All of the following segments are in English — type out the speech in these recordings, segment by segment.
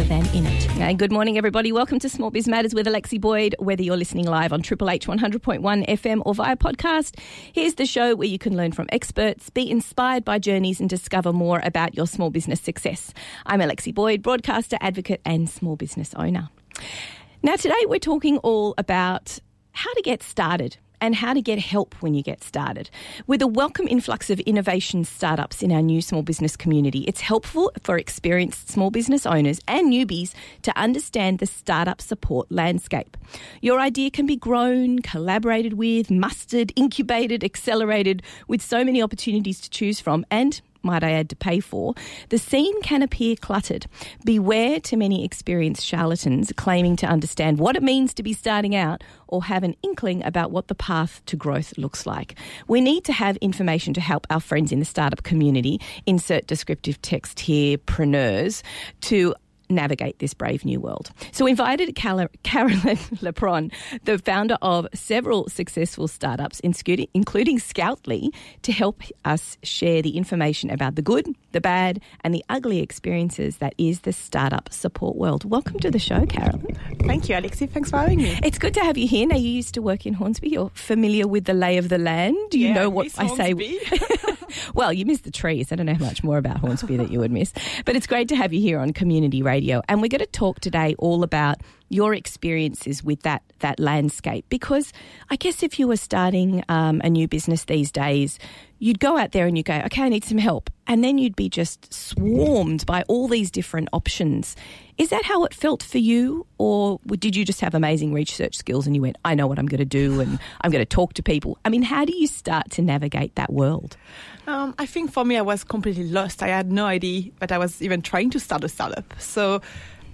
rather than in it. Good morning, everybody. Welcome to Small Biz Matters with Alexi Boyd. Whether you're listening live on Triple H 100.1 FM or via podcast, here's the show where you can learn from experts, be inspired by journeys, and discover more about your small business success. I'm Alexi Boyd, broadcaster, advocate, and small business owner. Now, today we're talking all about how to get started and how to get help when you get started. With a welcome influx of innovation startups in our new small business community, it's helpful for experienced small business owners and newbies to understand the startup support landscape. Your idea can be grown, collaborated with, mustered, incubated, accelerated, with so many opportunities to choose from, and might I add, to pay for, the scene can appear cluttered. Beware too many experienced charlatans claiming to understand what it means to be starting out or have an inkling about what the path to growth looks like. We need to have information to help our friends in the startup community, insert descriptive text here, preneurs, to navigate this brave new world. So we invited Caroline Lepron, the founder of several successful startups, including Skoutli, to help us share the information about the good, the bad, and the ugly experiences that is the startup support world. Welcome to the show, Carolyn. Thank you, Alexi. Thanks for having me. It's good to have you here. Now, you used to work in Hornsby. You're familiar with the lay of the land. Do you yeah, know what I say? well, you miss the trees. I don't know how much more about Hornsby that you would miss. But it's great to have you here on Community Radio. And we're going to talk today all about your experiences with that that landscape because I guess if you were starting um, a new business these days, you'd go out there and you go, okay, I need some help, and then you'd be just swarmed by all these different options. Is that how it felt for you, or did you just have amazing research skills and you went, I know what I'm going to do and I'm going to talk to people? I mean, how do you start to navigate that world? Um, I think for me, I was completely lost. I had no idea that I was even trying to start a startup. So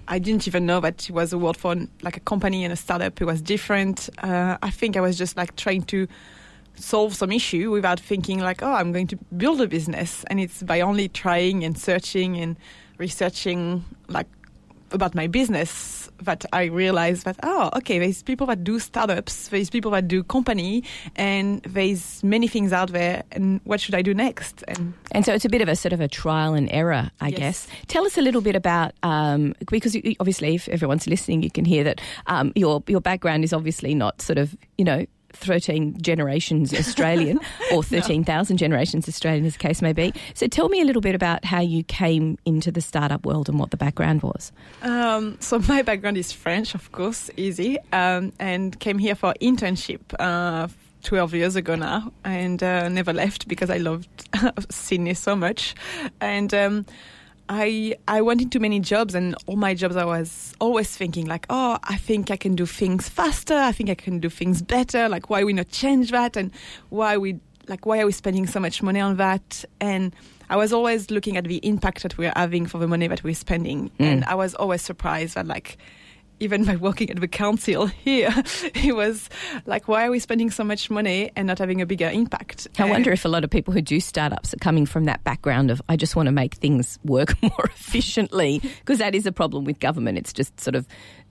I didn't even know that it was a word for like a company and a startup. It was different. Uh, I think I was just like trying to solve some issue without thinking like, oh, I'm going to build a business. And it's by only trying and searching and researching like about my business that I realized that oh okay there's people that do startups there's people that do company and there's many things out there and what should I do next and and so it's a bit of a sort of a trial and error I yes. guess tell us a little bit about um, because you, obviously if everyone's listening you can hear that um, your your background is obviously not sort of you know 13 generations Australian or 13,000 no. generations Australian, as the case may be. So tell me a little bit about how you came into the startup world and what the background was. Um, so my background is French, of course, easy, um, and came here for internship. Uh, 12 years ago now and uh, never left because I loved Sydney so much and um, I I went into many jobs and all my jobs I was always thinking like oh I think I can do things faster. I think I can do things better. Like why we not change that? And why we like why are we spending so much money on that? And I was always looking at the impact that we're having for the money that we're spending. Mm. and I was always surprised that like even by working at the council here, it was like, why are we spending so much money and not having a bigger impact? I wonder if a lot of people who do startups are coming from that background of, I just want to make things work more efficiently, because that is a problem with government. It's just sort of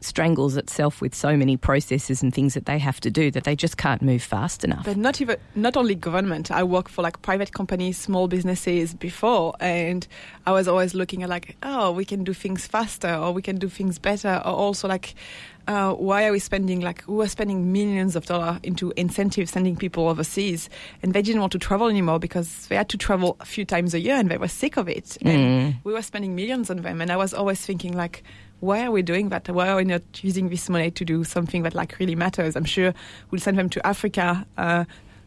strangles itself with so many processes and things that they have to do that they just can't move fast enough. But not even not only government. I worked for like private companies, small businesses before, and I was always looking at like, oh, we can do things faster, or we can do things better, or also like. Uh, why are we spending like we were spending millions of dollars into incentives sending people overseas and they didn't want to travel anymore because they had to travel a few times a year and they were sick of it and mm. we were spending millions on them and i was always thinking like why are we doing that? Why are we not using this money to do something that like really matters? I'm sure we'll send them to Africa, uh,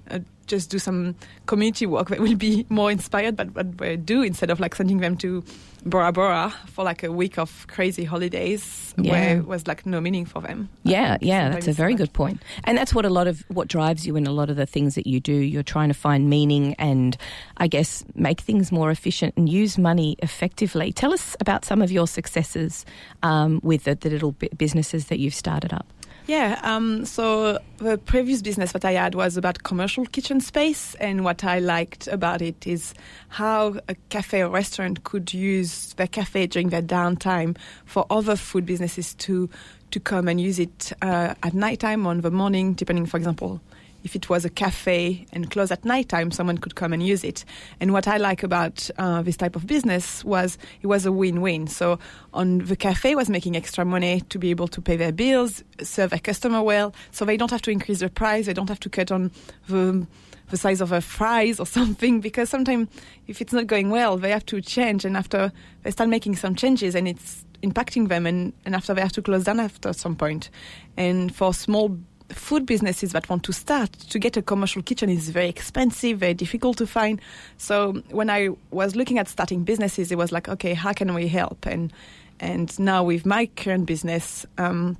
uh, just do some community work that will be more inspired by what we do instead of like sending them to Bora Bora for like a week of crazy holidays yeah. where it was like no meaning for them. Yeah, yeah, that's a very good point. And that's what a lot of what drives you in a lot of the things that you do. You're trying to find meaning and I guess make things more efficient and use money effectively. Tell us about some of your successes um, with the, the little businesses that you've started up. Yeah, um, so the previous business that I had was about commercial kitchen space, and what I liked about it is how a cafe or restaurant could use their cafe during their downtime for other food businesses to to come and use it uh, at nighttime or in the morning, depending, for example, if it was a cafe and closed at night time, someone could come and use it. And what I like about uh, this type of business was it was a win-win. So on the cafe was making extra money to be able to pay their bills, serve their customer well, so they don't have to increase the price, they don't have to cut on the the size of a fries or something because sometimes if it's not going well they have to change. And after they start making some changes and it's impacting them. And, and after they have to close down after some point. And for small food businesses that want to start to get a commercial kitchen is very expensive very difficult to find. So when i was looking at starting businesses it was like okay how can we help? And and now with my current business um,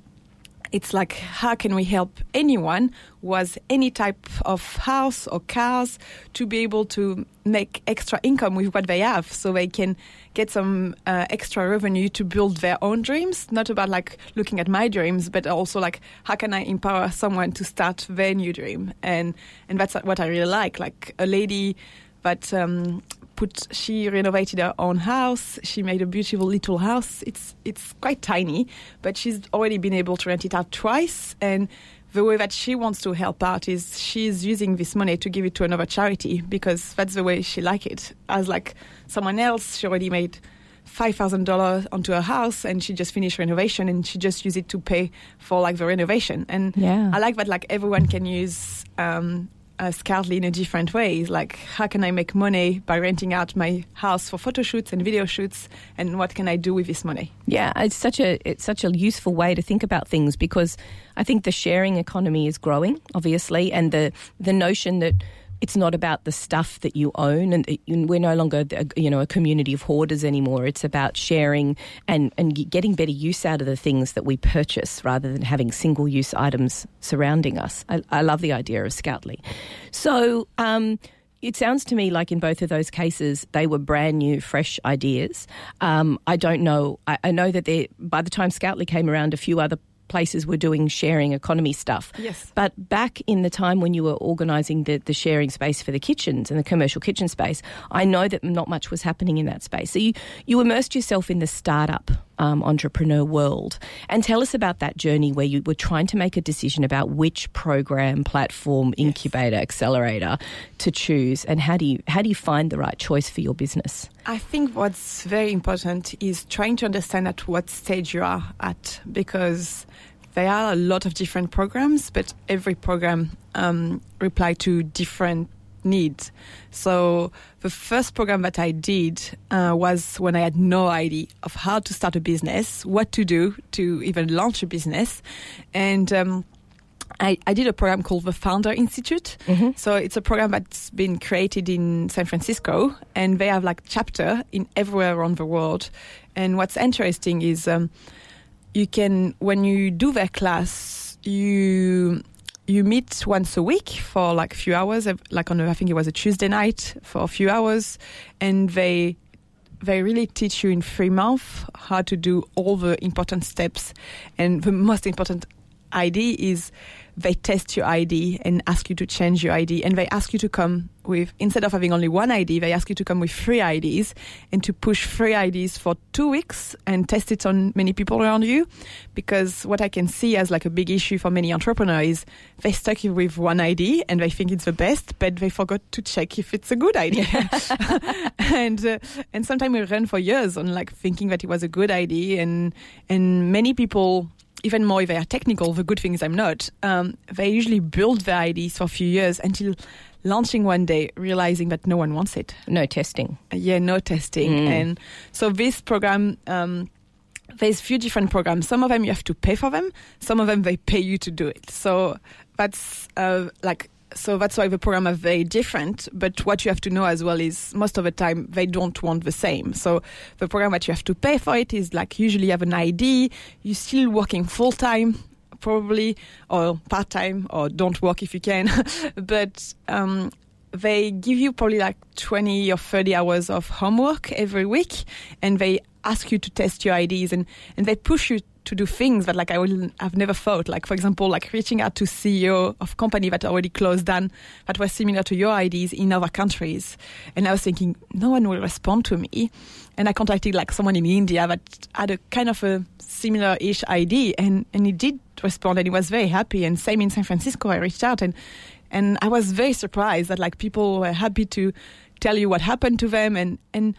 it's like how can we help anyone who has any type of house or cars to be able to make extra income with what they have? So they can get some uh, extra revenue to build their own dreams. Not about like looking at my dreams but also like how can i empower someone to start their new dream? And and that's what i really like. Like a lady that um, put she renovated her own house. She made a beautiful little house. It's it's quite tiny but she's already been able to rent it out twice. And the way that she wants to help out is she's using this money to give it to another charity because that's the way she like it. As like someone else she already made five thousand dollars onto her house and she just finished renovation and she just used it to pay for like the renovation. And Yeah. i like that like everyone can use um uh, Skoutli in a different way. Like, how can I make money by renting out my house for photo shoots and video shoots? And what can I do with this money? Yeah, it's such a it's such a useful way to think about things because I think the sharing economy is growing, obviously, and the the notion that it's not about the stuff that you own, and we're no longer a- you know a community of hoarders anymore. It's about sharing and and getting better use out of the things that we purchase rather than having single use items surrounding us. I, I love the idea of Skoutli. So. Um, it sounds to me like in both of those cases, they were brand new, fresh ideas. Um, I don't know. I, I know that they, by the time Skoutli came around, a few other places were doing sharing economy stuff. Yes. But back in the time when you were organising the, the sharing space for the kitchens and the commercial kitchen space, I know that not much was happening in that space. So you, you immersed yourself in the startup um, entrepreneur world. And tell us about that journey where you were trying to make a decision about which program, platform, incubator, accelerator to choose, and how do you how do you find the right choice for your business? I think what's very important is trying to understand at what stage you are at because there are a lot of different programs, but every program um, reply to different needs. So the first program that I did uh, was when I had no idea of how to start a business, what to do to even launch a business, and. Um, I, I did a program called the Founder Institute. So it's a program that's been created in San Francisco, and they have like chapter in everywhere around the world. And what's interesting is um, you can when you do their class, you you meet once a week for like a few hours, like on a, I think it was a Tuesday night for a few hours, and they they really teach you in three months how to do all the important steps. And the most important idea is they test your ID and ask you to change your ID. And they ask you to come with, instead of having only one ID, they ask you to come with three IDs and to push three IDs for two weeks and test it on many people around you. Because what I can see as like a big issue for many entrepreneurs is they stuck with one ID and they think it's the best, but they forgot to check if it's a good idea. and uh, and sometimes we run for years on like thinking that it was a good idea, and and many people. Even more if they are technical, the good thing is I'm not. Um, they usually build their ideas for a few years until launching one day, realizing that no one wants it. No testing. Yeah, no testing. Mm. And so this program, um, there's few different programs. Some of them you have to pay for them. Some of them they pay you to do it. So that's uh, like so that's why the program are very different. But what you have to know as well is most of the time they don't want the same. So the program that you have to pay for it is like usually you have an ID. You're still working full time probably or part time or don't work if you can but um, they give you probably like 20 or 30 hours of homework every week and they ask you to test your IDs and, and they push you to do things that like I will have never thought like for example like reaching out to CEO of company that already closed down that was similar to your IDs in other countries. And I was thinking no one will respond to me. And I contacted like someone in India that had a kind of a similar-ish ID and and he did respond and he was very happy. And same in San Francisco I reached out and and I was very surprised that like people were happy to tell you what happened to them, and and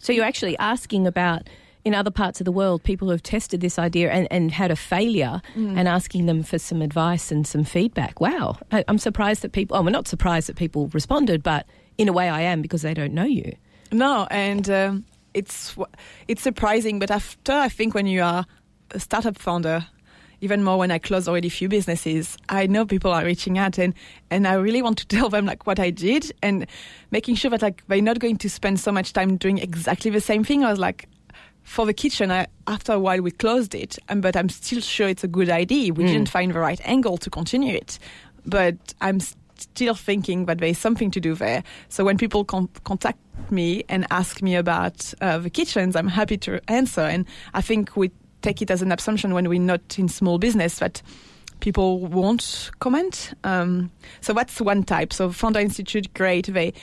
So you're actually asking about in other parts of the world people who have tested this idea and, and had a failure and asking them for some advice and some feedback. Wow. I, I'm surprised that people, oh, we're not surprised that people responded, but in a way I am because they don't know you. No, and um, it's it's surprising, but after I think when you are a startup founder, even more when I close already few businesses, I know people are reaching out and and I really want to tell them like what I did and making sure that like they're not going to spend so much time doing exactly the same thing. I was like. For the kitchen, I, after a while we closed it, um, but I'm still sure it's a good idea. We didn't find the right angle to continue it, but I'm still thinking that there's something to do there. So when people con- contact me and ask me about uh, the kitchens, I'm happy to answer. And I think we take it as an assumption when we're not in small business that people won't comment. Um, so that's one type. So Founder Institute, great. They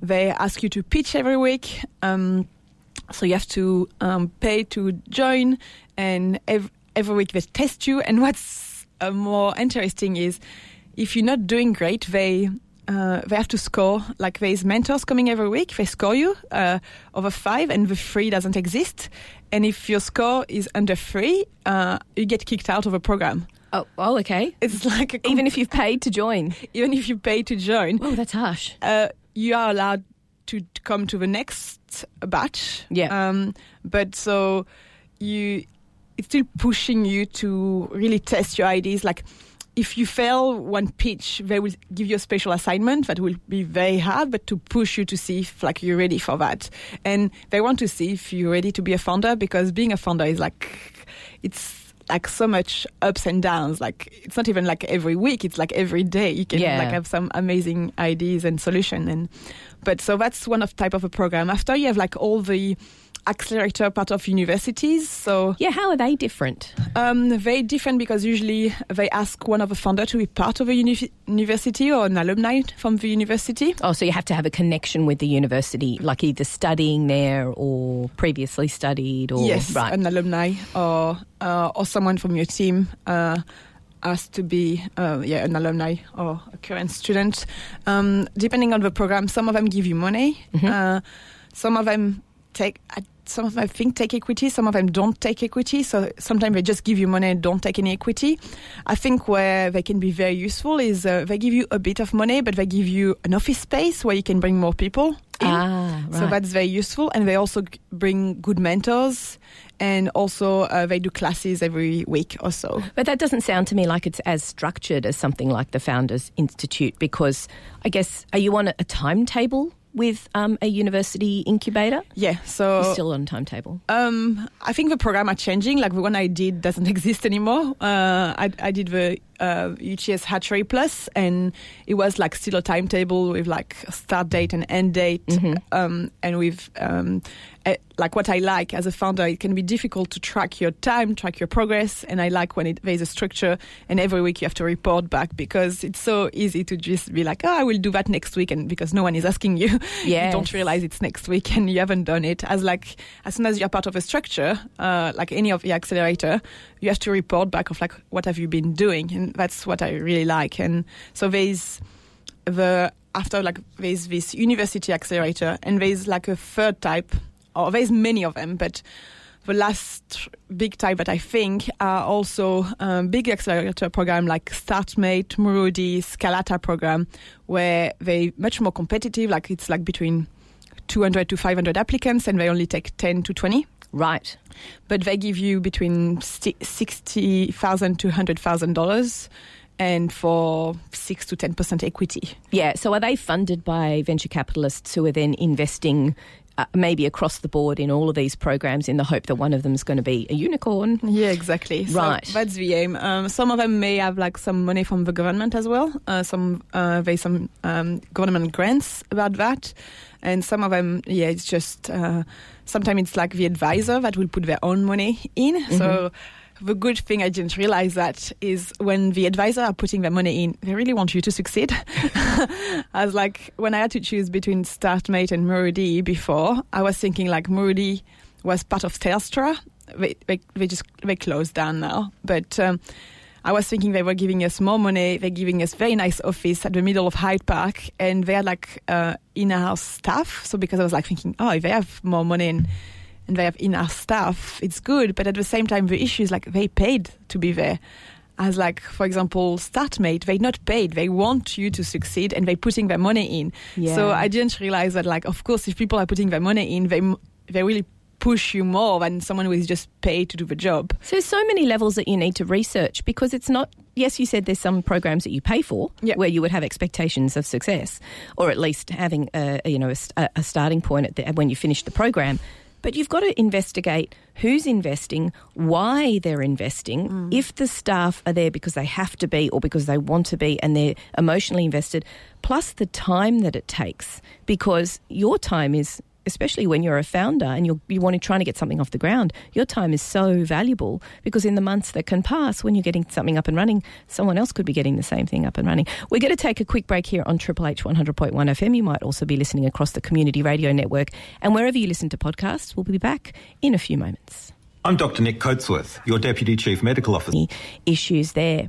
they ask you to pitch every week. Um, so you have to um, pay to join, and ev- every week they test you. And what's uh, more interesting is if you're not doing great, they uh, they have to score. Like there's mentors coming every week. They score you uh, over five, and the three doesn't exist. And if your score is under three, uh, you get kicked out of a program. Oh, oh okay. It's like a com- Even if you've paid to join. even if you pay to join, Oh, that's harsh. uh, you are allowed come to the next batch. Yeah. Um, but so you, it's still pushing you to really test your ideas. Like, if you fail one pitch, they will give you a special assignment that will be very hard, but to push you to see if like you're ready for that. And they want to see if you're ready to be a founder because being a founder is like, it's like so much ups and downs. Like it's not even like every week; it's like every day. You can Yeah. like have some amazing ideas and solution. And but so that's one of type of a program. After you have like all the accelerator part of universities. So Yeah, how are they different? um, very different because usually they ask one of the founder to be part of a uni- university or an alumni from the university. Oh, so you have to have a connection with the university, like either studying there or previously studied or yes, right. an alumni or uh, or someone from your team. Uh, has to be uh, yeah an alumni or a current student. Um, depending on the program, some of them give you money. Uh, some of them take. I- Some of them I think take equity. Some of them don't take equity. So sometimes they just give you money and don't take any equity. I think where they can be very useful is uh, they give you a bit of money, but they give you an office space where you can bring more people. in. ah, right. So that's very useful, and they also g- bring good mentors, and also uh, they do classes every week or so. But that doesn't sound to me like it's as structured as something like the Founders Institute because I guess, are you on a timetable with um, a university incubator? Yeah, so You're still on timetable. um, I think the program are changing. Like the one I did doesn't exist anymore. Uh, I, I did the uh, UTS Hatchery Plus, and it was like still a timetable with like start date and end date, um, and with um, like what I like as a founder, it can be difficult to track your time, track your progress, and I like when it, there's a structure, and every week you have to report back because it's so easy to just be like, oh, I will do that next week, and because no one is asking you, Yes. you don't realize it's next week and you haven't done it. As like as soon as you're part of a structure, uh, like any of the accelerator, you have to report back of like what have you been doing, and that's what I really like. And so there's the after like there's this university accelerator, and there's like a third type, or there's many of them, but the last big type that I think are also um, big accelerator program like StartMate, Muru-D, Skalata program, where they much more competitive. Like it's like between 200 to 500 applicants, and they only take 10 to 20. Right. But they give you between sti- sixty thousand to hundred thousand dollars, and for six to 10 percent equity. Yeah. So are they funded by venture capitalists who are then investing uh, maybe across the board in all of these programs in the hope that one of them is going to be a unicorn? Yeah, exactly. So Right. that's the aim. Um, some of them may have like some money from the government as well. Uh, some uh, there's some um, government grants about that, and some of them, yeah, it's just uh, sometimes it's like the advisor that will put their own money in. So. The good thing I didn't realize that is when the advisor are putting their money in, they really want you to succeed. I was like when I had to choose between StartMate and Muru-D before, I was thinking like Muru-D was part of Telstra. They, they, they just they closed down now, but um, I was thinking they were giving us more money. They're giving us very nice office at the middle of Hyde Park, and they had like uh, in-house staff. So because I was like thinking, oh, if they have more money and, and they have in-house staff, it's good. But at the same time, the issue is like they paid to be there. As like, for example, StartMate, they not paid. They want you to succeed, and they're putting their money in. Yeah. So I didn't realize that, like, of course, if people are putting their money in, they they really push you more than someone who is just paid to do the job. So there's so many levels that you need to research because it's not. Yes, you said there's some programs that you pay for Yeah. where you would have expectations of success, or at least having a you know a, a starting point at the, when you finish the program. But you've got to investigate who's investing, why they're investing, mm. if the staff are there because they have to be or because they want to be and they're emotionally invested, plus the time that it takes. Because your time is especially when you're a founder and you're you want to trying to get something off the ground, your time is so valuable because in the months that can pass when you're getting something up and running, someone else could be getting the same thing up and running. We're going to take a quick break here on Triple H 100.1 FM. You might also be listening across the community radio network and wherever you listen to podcasts. We'll be back in a few moments. I'm Dr. Nick Coatsworth, your Deputy Chief Medical Officer. Issues there.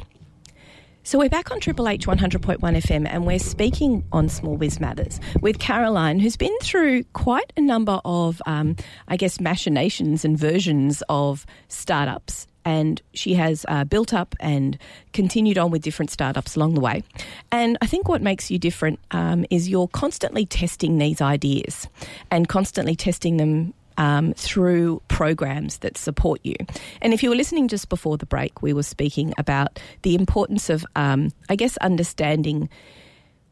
So we're back on Triple H 100.1 FM and we're speaking on Small Biz Matters with Caroline, who's been through quite a number of, um, I guess, machinations and versions of startups. And she has uh, built up and continued on with different startups along the way. And I think what makes you different um, is you're constantly testing these ideas and constantly testing them um, through programs that support you. And if you were listening just before the break, we were speaking about the importance of, um, I guess, understanding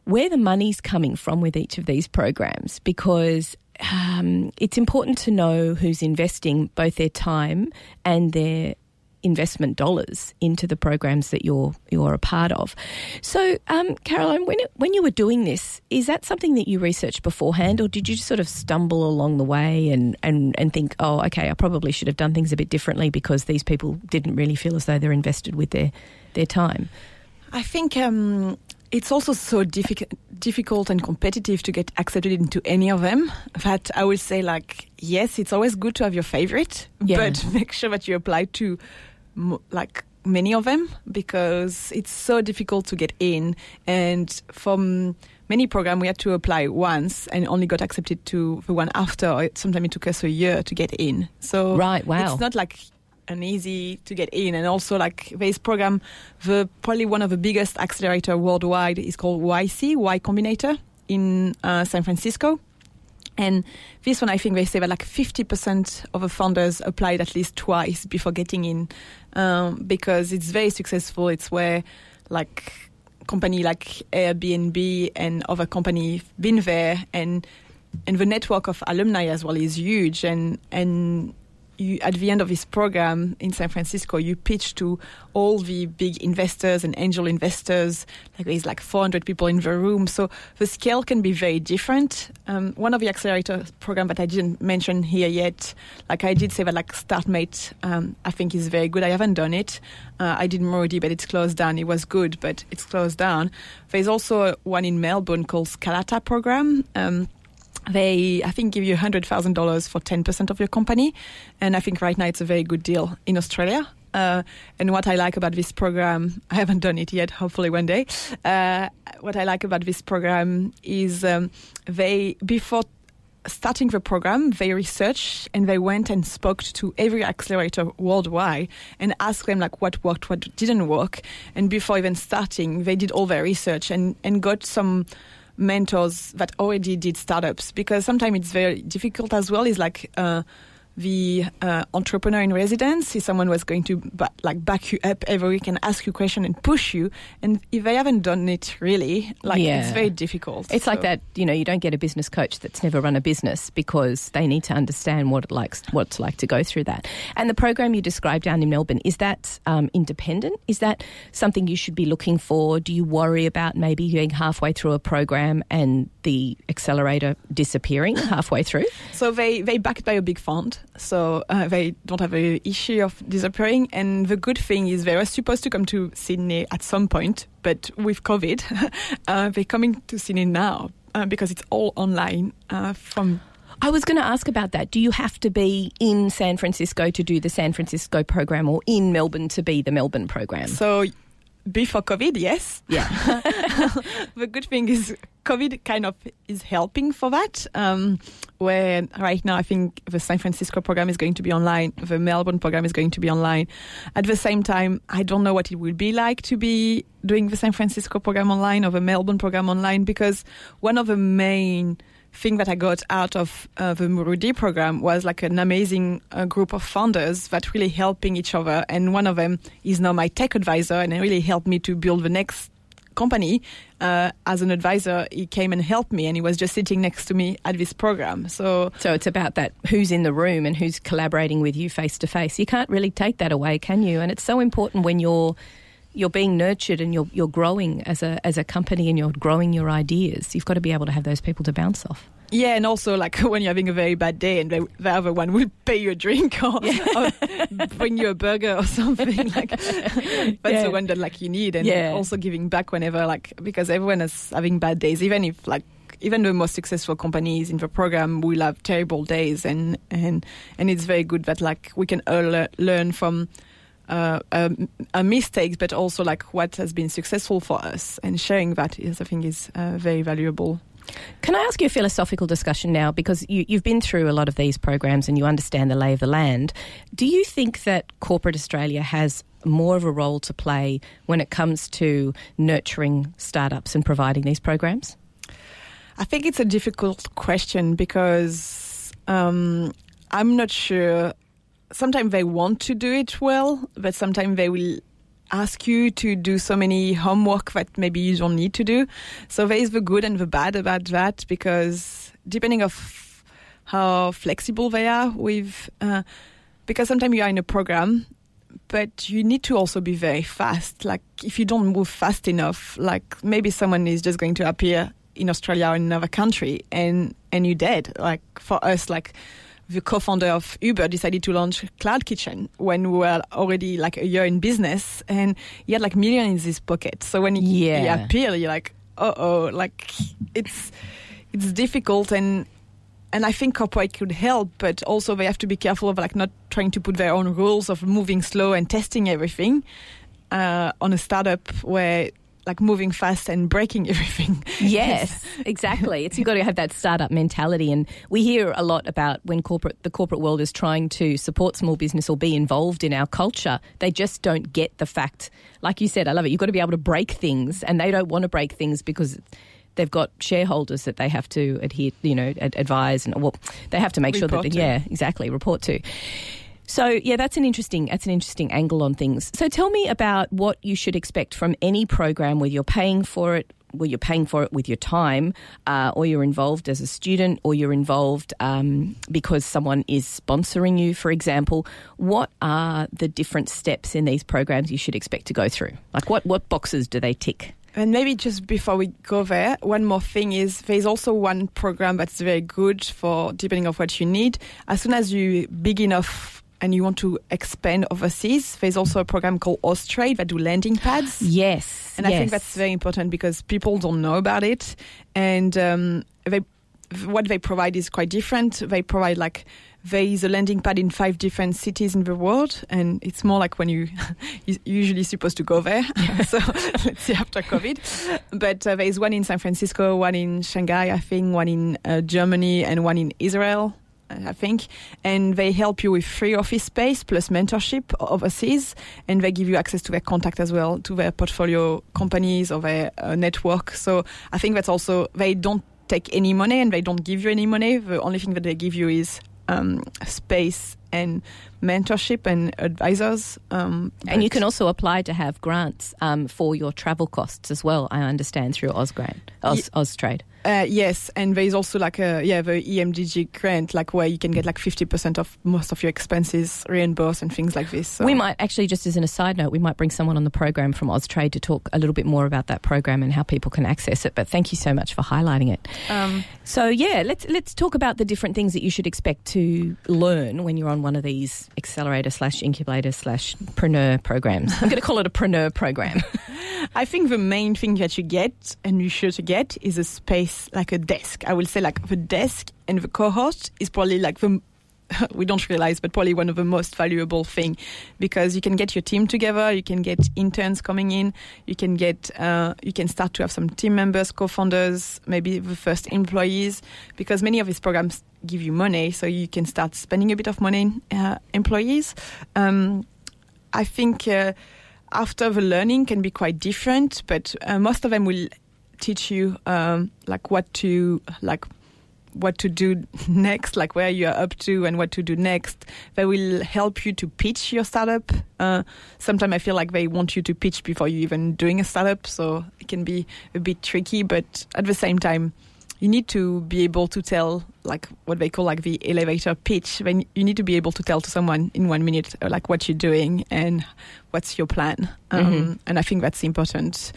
where the money's coming from with each of these programs because um, it's important to know who's investing both their time and their investment dollars into the programs that you're you're a part of. So, um, Caroline, when it, when you were doing this, is that something that you researched beforehand, or did you just sort of stumble along the way and, and, and think, oh, okay, I probably should have done things a bit differently because these people didn't really feel as though they're invested with their their time? I think um, it's also so difficult, difficult and competitive to get accepted into any of them that I would say, like, yes, it's always good to have your favorite, Yeah. but make sure that you apply to like many of them because it's so difficult to get in. And from many programs, we had to apply once and only got accepted to the one after. Sometimes it took us a year to get in. So Right, wow. it's not like an easy to get in and also like this program the probably one of the biggest accelerator worldwide is called YC Y Combinator in uh, San Francisco and this one I think they say that like 50% of the founders applied at least twice before getting in um, because it's very successful. It's where like company like Airbnb and other company been there and and the network of alumni as well is huge. And and you, at the end of this program in San Francisco, you pitch to all the big investors and angel investors. Like there's like 400 people in the room, so the scale can be very different. Um, one of the accelerator program that I didn't mention here yet, like I did say that like StartMate, um, I think is very good. I haven't done it. Uh, I did Muru-D, but it's closed down. It was good, but it's closed down. There's also one in Melbourne called Skalata program. Um, they I think give you hundred thousand dollars for ten percent of your company, and I think right now it's a very good deal in Australia. Uh, and what I like about this program, I haven't done it yet. Hopefully one day. Uh, what I like about this program is um, they before starting the program, they researched and they went and spoke to every accelerator worldwide and asked them like what worked, what didn't work. And before even starting, they did all their research and, and got some mentors that already did startups because sometimes it's very difficult as well. Is like uh, the uh, entrepreneur in residence is someone who is going to ba- like back you up every week and ask you questions and push you. And if they haven't done it really, like Yeah. it's very difficult. It's like that, you know, you don't get a business coach that's never run a business because they need to understand what it likes, what it's like to go through that. And the program you described down in Melbourne is that um, independent? Is that something you should be looking for? Do you worry about maybe being halfway through a program and the accelerator disappearing halfway through? So they they backed by a big fund, so uh, they don't have a issue of disappearing. And the good thing is they were supposed to come to Sydney at some point, but with COVID, uh, they're coming to Sydney now uh, because it's all online uh, from. I was going to ask about that. Do you have to be in San Francisco to do the San Francisco program or in Melbourne to be the Melbourne program? So before COVID, yes. Yeah. the good thing is COVID kind of is helping for that. Um, where right now I think the San Francisco program is going to be online, the Melbourne program is going to be online. At the same time, I don't know what it will be like to be doing the San Francisco program online or the Melbourne program online because one of the main thing that I got out of uh, the Muru-D program was like an amazing uh, group of founders that really helping each other. And one of them is now my tech advisor, and it really helped me to build the next company. Uh, as an advisor, he came and helped me, and he was just sitting next to me at this program. So, so it's about that who's in the room and who's collaborating with you face to face. You can't really take that away, can you? And it's so important when you're you're being nurtured and you're you're growing as a as a company and you're growing your ideas. You've got to be able to have those people to bounce off. Yeah, and also like when you're having a very bad day and the, the other one will pay you a drink or, yeah. or bring you a burger or something like that's yeah. the one that like you need and yeah. also giving back whenever like because everyone is having bad days even if like even the most successful companies in the program will have terrible days and and and it's very good that like we can all learn from uh, um, a mistakes, but also like what has been successful for us, and sharing that is, I think, is uh, very valuable. Can I ask you a philosophical discussion now? Because you, have been through a lot of these programs and you understand the lay of the land. Do you think that corporate Australia has more of a role to play when it comes to nurturing startups and providing these programs? I think it's a difficult question because um, I'm not sure sometimes they want to do it well, but sometimes they will ask you to do so many homework that maybe you don't need to do. So there is the good and the bad about that because depending of how flexible they are with, uh, because sometimes you are in a program, but you need to also be very fast. Like if you don't move fast enough, like maybe someone is just going to appear in Australia or in another country and and you're dead. Like for us, like the co-founder of Uber decided to launch Cloud Kitchen when we were already like a year in business, and he had like millions in his pocket. So when he, yeah. he appeared, you're like, oh oh, like it's it's difficult and. And I think corporate could help, but also they have to be careful of like not trying to put their own rules of moving slow and testing everything uh, on a startup where like moving fast and breaking everything. Yes, exactly. It's you've got to have that startup mentality, and we hear a lot about when corporate the corporate world is trying to support small business or be involved in our culture. They just don't get the fact, like you said. I love it. You've got to be able to break things, and they don't want to break things because they've got shareholders that they have to adhere, you know, advise, and well, they have to make report sure that, to. yeah, exactly, report to. So yeah, that's an interesting that's an interesting angle on things. So tell me about what you should expect from any program whether you're paying for it, where you're paying for it with your time, uh, or you're involved as a student, or you're involved um, because someone is sponsoring you, for example. What are the different steps in these programs you should expect to go through? Like what what boxes do they tick? And maybe just before we go there, one more thing is there's also one program that's very good for depending on what you need. As soon as you big enough and you want to expand overseas, there's also a program called Austrade that do landing pads. Yes, and yes. I think that's very important because people don't know about it, and um, they what they provide is quite different. They provide like there is a landing pad in five different cities in the world, and it's more like when you you're usually supposed to go there. so let's see after COVID. But uh, there is one in San Francisco, one in Shanghai, I think, one in uh, Germany, and one in Israel. I think, and they help you with free office space plus mentorship overseas, and they give you access to their contact as well, to their portfolio companies or their uh, network. So I think that's also they don't take any money and they don't give you any money. The only thing that they give you is um, space and mentorship and advisors. Um, and you can also apply to have grants um, for your travel costs as well. I understand through Ausgrant, Oz, Austrade. Uh, yes, and there is also like a yeah the EMDG grant, like where you can get like fifty percent of most of your expenses reimbursed and things like this. So. We might actually, just as an aside note, we might bring someone on the program from Austrade to talk a little bit more about that program and how people can access it. But thank you so much for highlighting it. Um, so yeah, let's let's talk about the different things that you should expect to learn when you're on one of these accelerator slash incubator slash preneur programs. I'm going to call it a preneur program. I think the main thing that you get and you should get is a space like a desk. I will say like the desk and the cohort is probably like the we don't realize, but probably one of the most valuable thing because you can get your team together, you can get interns coming in, you can get, uh, you can start to have some team members, co-founders, maybe the first employees, because many of these programs give you money, so you can start spending a bit of money uh, employees. Um, I think uh, after the learning can be quite different, but uh, most of them will teach you um, like what to like what to do next, like where you're up to and what to do next. They will help you to pitch your startup. Uh, sometimes I feel like they want you to pitch before you even doing a startup, so it can be a bit tricky. But at the same time, you need to be able to tell like what they call like the elevator pitch. Then you need to be able to tell to someone in one minute like what you're doing and what's your plan. Um, Mhm. And I think that's important.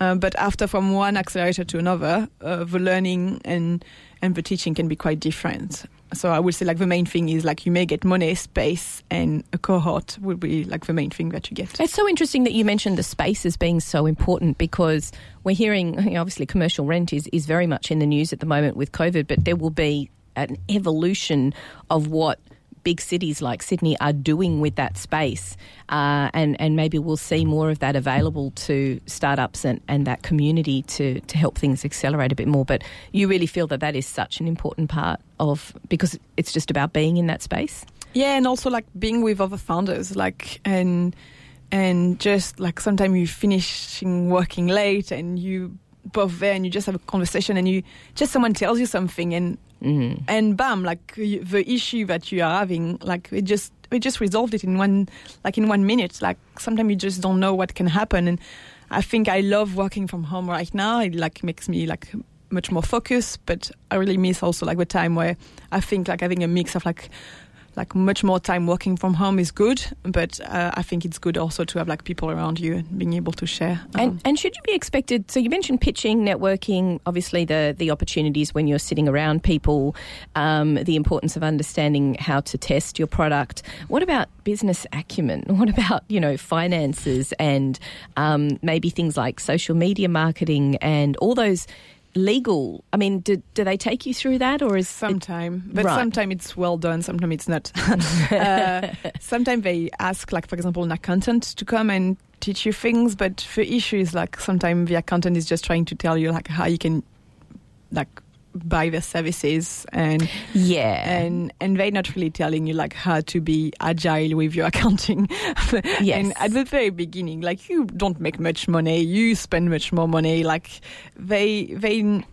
Uh, but after from one accelerator to another, uh, the learning and and the teaching can be quite different. So I would say like the main thing is like you may get money, space, and a cohort would be like the main thing that you get. It's so interesting that you mentioned the space as being so important because we're hearing, you know, obviously, commercial rent is, is very much in the news at the moment with COVID, but there will be an evolution of what big cities like Sydney are doing with that space. Uh, and, and maybe we'll see more of that available to startups and, and that community to, to help things accelerate a bit more. But you really feel that that is such an important part of, because it's just about being in that space? Yeah, and also like being with other founders, like and and just like sometimes you finishing working late and you both there and you just have a conversation and you just someone tells you something and Mm. and bam, like the issue that you are having, like it just we just resolved it in one like in one minute. Like sometimes you just don't know what can happen, and I think I love working from home right now. It like makes me like much more focused, but I really miss also like the time where I think like having a mix of like like much more time working from home is good, but uh, I think it's good also to have like people around you and being able to share. Um, And, and should you be expected? So you mentioned pitching, networking, obviously the the opportunities when you're sitting around people, um, the importance of understanding how to test your product. What about business acumen? What about you know finances and um, maybe things like social media marketing and all those legal? I mean, do, do they take you through that, or is it, Sometime, but Right. sometimes it's well done. Sometimes it's not. uh, sometimes they ask, like for example, an accountant to come and teach you things. But the issue is like sometimes the accountant is just trying to tell you like how you can, like, buy their services and yeah, and and they're not really telling you like how to be agile with your accounting. Yes. And at the very beginning, like you don't make much money, you spend much more money. Like they they,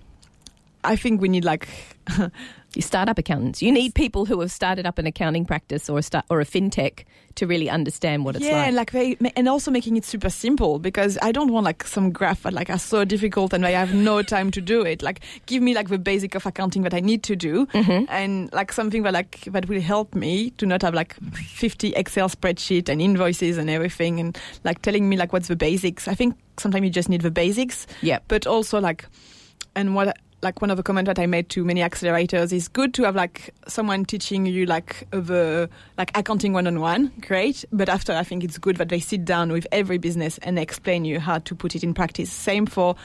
I think we need like you startup accountants. You need people who have started up an accounting practice or a start, or a fintech to really understand what it's yeah, like. and like they and also making it super simple because I don't want like some graph that like are so difficult and I have no time to do it. Like give me like the basic of accounting that I need to do Mm-hmm. and like something that like that will help me to not have like 50 Excel spreadsheet and invoices and everything and like telling me like what's the basics. I think sometimes you just need the basics. Yeah. But also like and what like one of the comments that I made to many accelerators is good to have like someone teaching you like the like accounting one on one, great. But after I think it's good that they sit down with every business and explain you how to put it in practice. Same for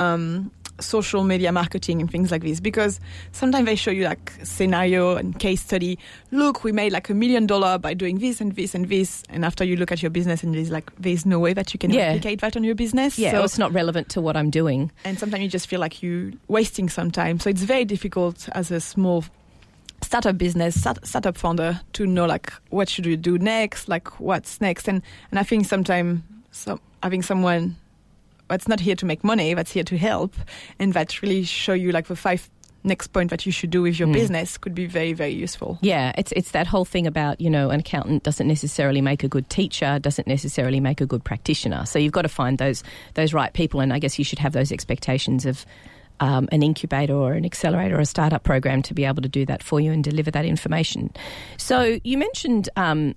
um, social media marketing and things like this because sometimes they show you like scenario and case study. Look, we made like a million dollar by doing this and this and this, and after you look at your business and there's like there's no way that you can Yeah. replicate that on your business. Yeah, So- it's not relevant to what I'm doing. and sometimes you just feel like you're wasting some time. So it's very difficult as a small startup business, start, startup founder to know like what should you do next, like what's next, and and I think sometimes so having someone that's not here to make money, that's here to help, and that really show you like the five next point that you should do with your Mm. business could be very very useful. Yeah, it's it's that whole thing about you know an accountant doesn't necessarily make a good teacher, doesn't necessarily make a good practitioner. So you've got to find those those right people, and I guess you should have those expectations of. Um, an incubator or an accelerator or a startup program to be able to do that for you and deliver that information. So you mentioned um,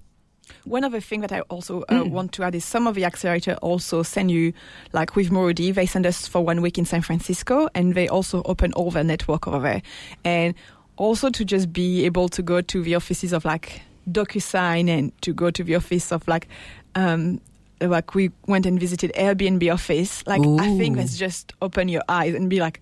One other thing that I also uh, want to add is some of the accelerator also send you, like with Muru-D, they send us for one week in San Francisco, and they also open all their network over there, and also to just be able to go to the offices of like DocuSign and to go to the office of like. Um, like we went and visited Airbnb office. Like I think Ooh. that's just open your eyes and be like,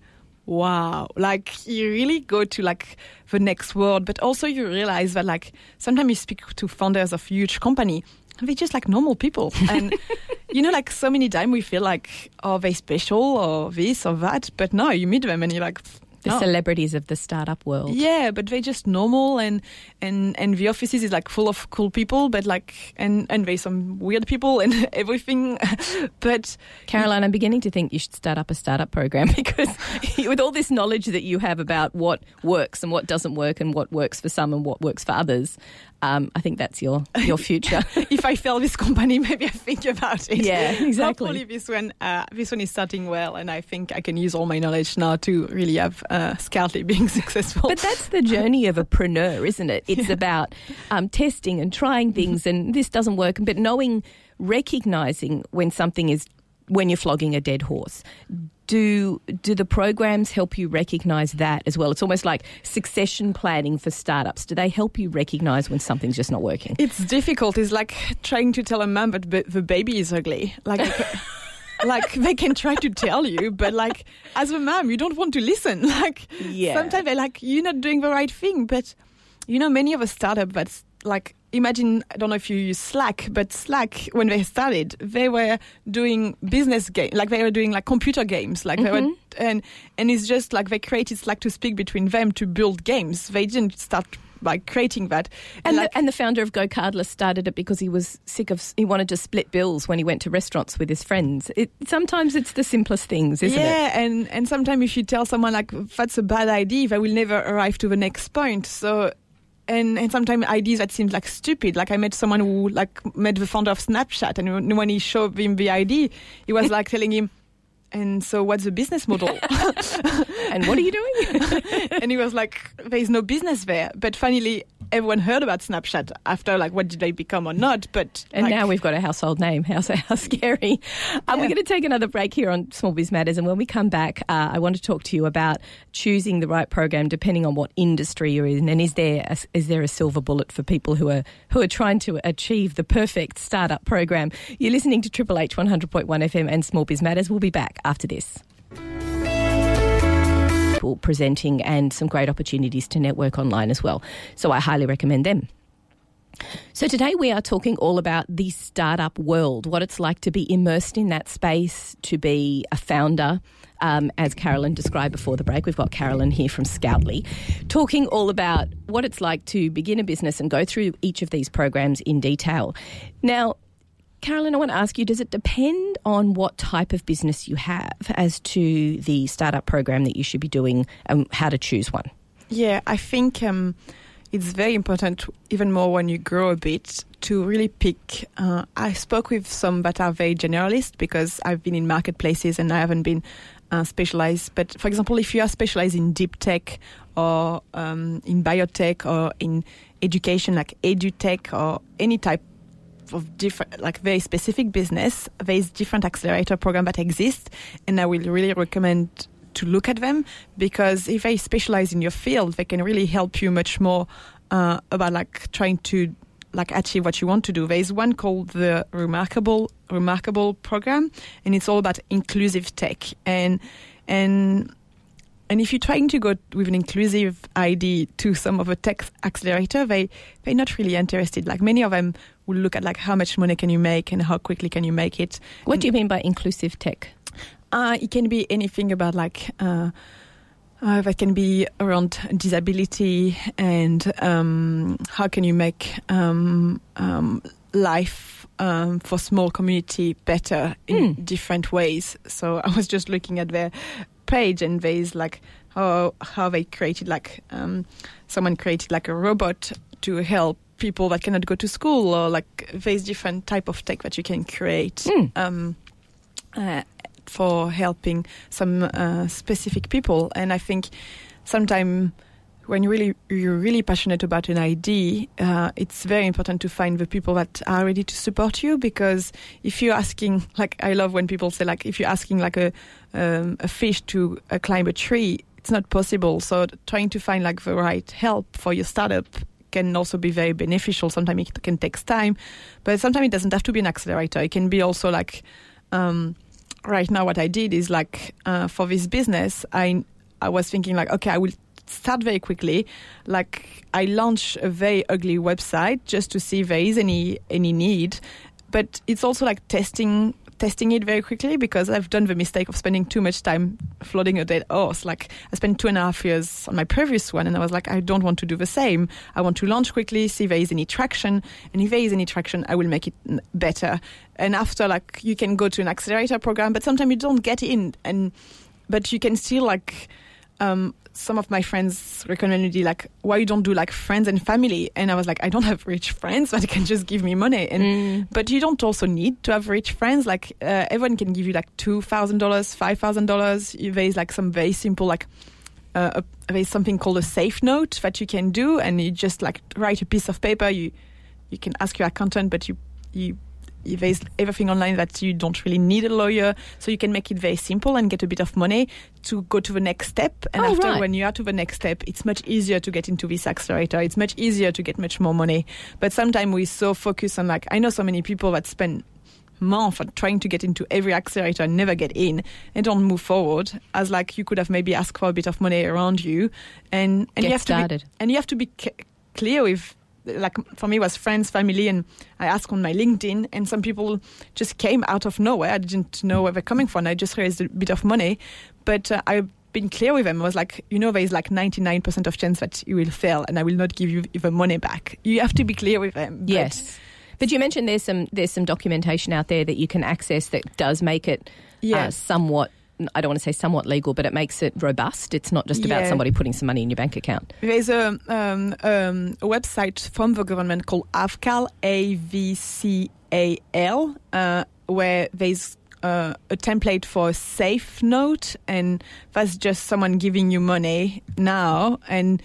wow, like you really go to like the next world, but also you realize that like sometimes you speak to founders of huge company, and they're just like normal people, and you know, like so many times we feel like oh they special or this or that, but no, you meet them and you're like. The no. celebrities of the startup world. Yeah, but they're just normal, and and and the offices is like full of cool people, but like and and there's some weird people and everything. but Caroline, I'm beginning to think you should start up a startup program because with all this knowledge that you have about what works and what doesn't work and what works for some and what works for others, um, I think that's your your future. if I fail this company, maybe I think about it. Yeah, exactly. Hopefully, this one uh, this one is starting well, and I think I can use all my knowledge now to really have uh, Skoutli being successful. But that's the journey of a preneur, isn't it? It's yeah. about um, testing and trying things, and this doesn't work, but knowing, recognizing when something is when you're flogging a dead horse. Do do the programs help you recognize that as well? It's almost like succession planning for startups. Do they help you recognize when something's just not working? It's difficult. It's like trying to tell a mom that the baby is ugly. Like like they can try to tell you, but like as a mom, you don't want to listen. Like yeah. sometimes they're like, you're not doing the right thing. But you know, many of a startup that's like imagine I don't know if you use Slack, but Slack when they started, they were doing business game, like they were doing like computer games, like mm-hmm. they were, and and it's just like they created Slack to speak between them to build games. They didn't start by creating that. And, and, like, the, and the founder of GoCardless started it because he was sick of he wanted to split bills when he went to restaurants with his friends. It, sometimes it's the simplest things, isn't yeah, it? Yeah, and and sometimes if you tell someone like that's a bad idea, they will never arrive to the next point. So and, and sometimes ideas that seem like stupid. Like I met someone who like met the founder of Snapchat, and when he showed him the idea, he was like telling him, "And so, what's the business model? and what are you doing?" and he was like, "There is no business there." But finally, everyone heard about Snapchat after like what did they become or not. But and like, now we've got a household name. How how scary! Um, We're going to take another break here on Small Biz Matters, and when we come back, uh, I want to talk to you about choosing the right program depending on what industry you're in, and is there a, is there a silver bullet for people who are who are trying to achieve the perfect startup program? You're listening to Triple H 100.1 FM and Small Biz Matters. We'll be back after this people presenting and some great opportunities to network online as well. So I highly recommend them. So, today we are talking all about the startup world, what it's like to be immersed in that space, to be a founder. Um, as Caroline described before the break, we've got Caroline here from Skoutli talking all about what it's like to begin a business and go through each of these programs in detail. Now, Caroline, I want to ask you does it depend on what type of business you have as to the startup program that you should be doing and how to choose one? Yeah, I think um, it's very important, even more when you grow a bit, to really pick. Uh, I spoke with some that are very generalist because I've been in marketplaces and I haven't been uh, specialized. But for example, if you are specialized in deep tech or um, in biotech or in education like edutech or any type of different, like very specific business, there's different accelerator program that exist, and I will really recommend to look at them because if they specialize in your field, they can really help you much more uh, about like trying to like achieve what you want to do. There is one called the Remarkable Remarkable program, and it's all about inclusive tech and and and if you're trying to go with an inclusive ID to some of the tech accelerator, they they're not really interested. Like many of them will look at like how much money can you make and how quickly can you make it. What do you mean by inclusive tech? Uh, it can be anything about like. Uh, uh, that can be around disability and um, how can you make um, um, life um, for small community better in mm. different ways. So I was just looking at their page and there's like how how they created like um, someone created like a robot to help people that cannot go to school or like there's different type of tech that you can create mm. um, uh, for helping some uh, specific people and i think sometimes when you really you're really passionate about an idea, uh, it's very important to find the people that are ready to support you. Because if you're asking, like I love when people say, like if you're asking like a um, a fish to uh, climb a tree, it's not possible. So trying to find like the right help for your startup can also be very beneficial. Sometimes it can take time, but sometimes it doesn't have to be an accelerator. It can be also like um, right now what I did is like uh, for this business, I I was thinking like, okay, I will start very quickly. Like I launch a very ugly website just to see if there is any any need, but it's also like testing testing it very quickly because I've done the mistake of spending too much time flooding a dead horse. Like I spent two and a half years on my previous one, and I was like, I don't want to do the same. I want to launch quickly, see if there is any traction, and if there is any traction, I will make it better. And after, like, you can go to an accelerator program, but sometimes you don't get in, and but you can still like. Um, some of my friends recommended me like why you don't do like friends and family? And i was like i don't have rich friends but that can just give me money. And Mm. but you don't also need to have rich friends. Like uh, everyone can give you like $2000 $5000 there is like some very simple like uh, a, there's something called a safe note that you can do and you just like write a piece of paper. You you can ask your accountant but you you you- there's everything online that you don't really need a lawyer, so you can make it very simple and get a bit of money to go to the next step. And Oh, after, right. when you are to the next step, it's much easier to get into this accelerator. It's much easier to get much more money. But sometimes we so focus on like I know so many people that spend months on trying to get into every accelerator and never get in and don't move forward. As like you could have maybe asked for a bit of money around you, and and Get you have started. to be, and you have to be c- clear with like for me it was friends family and i asked on my linkedin and some people just came out of nowhere. I didn't know where they're coming from. I just raised a bit of money. But uh, i've been clear with them. I was like you know there is like 99% of chance that you will fail and i will not give you even money back. You have to be clear with them But- Yes. But you mentioned there's some there's some documentation out there that you can access that does make it uh, somewhat I don't want to say somewhat legal, but it makes it robust. It's not just about Yeah. somebody putting some money in your bank account. There's a, um, um, a website from the government called AVCAL, A-V-C-A-L, uh, where there's uh, a template for a safe note, and that's just someone giving you money now, and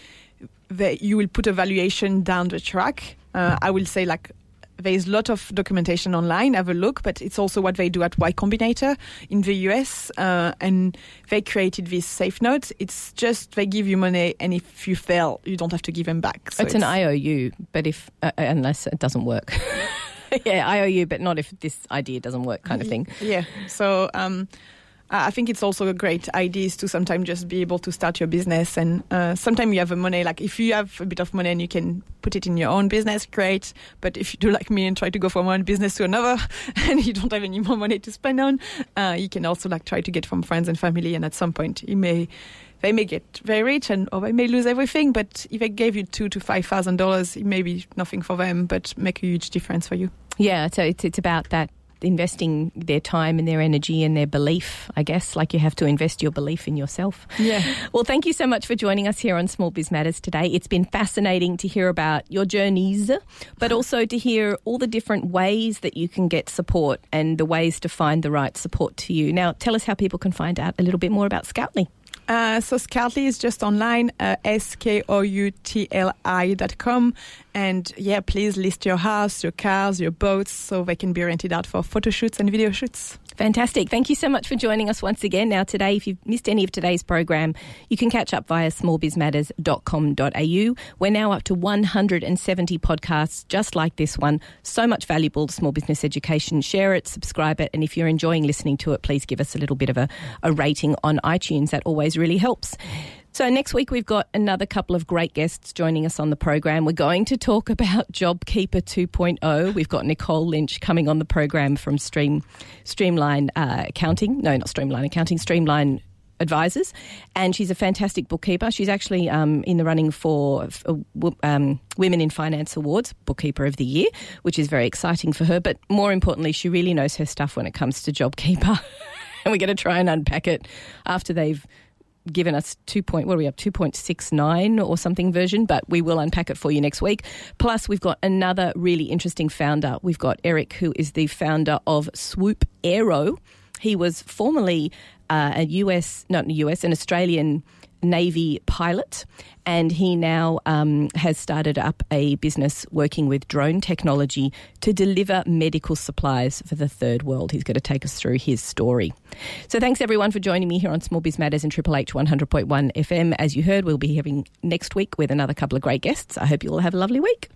that you will put a valuation down the track. Uh, I will say like there's a lot of documentation online. Have a look, but it's also what they do at Y Combinator in the US, uh, and they created this safe note. It's just they give you money, and if you fail, you don't have to give them back. So it's, an IOU, but if uh, unless it doesn't work. yeah, IOU, but not if this idea doesn't work, kind of thing. Yeah. So um, I think it's also a great idea is to sometimes just be able to start your business, and uh, sometimes you have a money. Like if you have a bit of money and you can put it in your own business, great. But if you do like me and try to go from one business to another, and you don't have any more money to spend on, uh, you can also like try to get from friends and family, and at some point you may. They may get very rich, and or they may lose everything. But if they gave you two to five thousand dollars, it may be nothing for them, but make a huge difference for you. Yeah, so it's it's about that investing their time and their energy and their belief, I guess. Like you have to invest your belief in yourself. Yeah. Well, thank you so much for joining us here on Small Biz Matters today. It's been fascinating to hear about your journeys, but also to hear all the different ways that you can get support and the ways to find the right support to you. Now, tell us how people can find out a little bit more about Skoutli. Uh, so Skoutli is just online, uh, com. And yeah, please list your house, your cars, your boats, so they can be rented out for photo shoots and video shoots. Fantastic. Thank you so much for joining us once again. Now, today, if you've missed any of today's program, you can catch up via smallbizmatters.com.au. We're now up to 170 podcasts just like this one. So much valuable small business education. Share it, subscribe it, and if you're enjoying listening to it, please give us a little bit of a, a rating on iTunes. That always really helps. So, next week we've got another couple of great guests joining us on the program. We're going to talk about JobKeeper 2.0. We've got Nicole Lynch coming on the program from Stream Streamline uh, Accounting. No, not Streamline Accounting, Streamline Advisors. And she's a fantastic bookkeeper. She's actually um, in the running for, for um, Women in Finance Awards, Bookkeeper of the Year, which is very exciting for her. But more importantly, she really knows her stuff when it comes to JobKeeper. and we're going to try and unpack it after they've given us two point what are we up two point six nine or something version, but we will unpack it for you next week. Plus, we've got another really interesting founder. We've got Eric, who is the founder of Swoop Aero. He was formerly uh, a US, not a US, an Australian Navy pilot, and he now um, has started up a business working with drone technology to deliver medical supplies for the third world. He's going to take us through his story. So, thanks everyone for joining me here on Small Biz Matters in Triple H 100.1 FM. As you heard, we'll be having next week with another couple of great guests. I hope you all have a lovely week.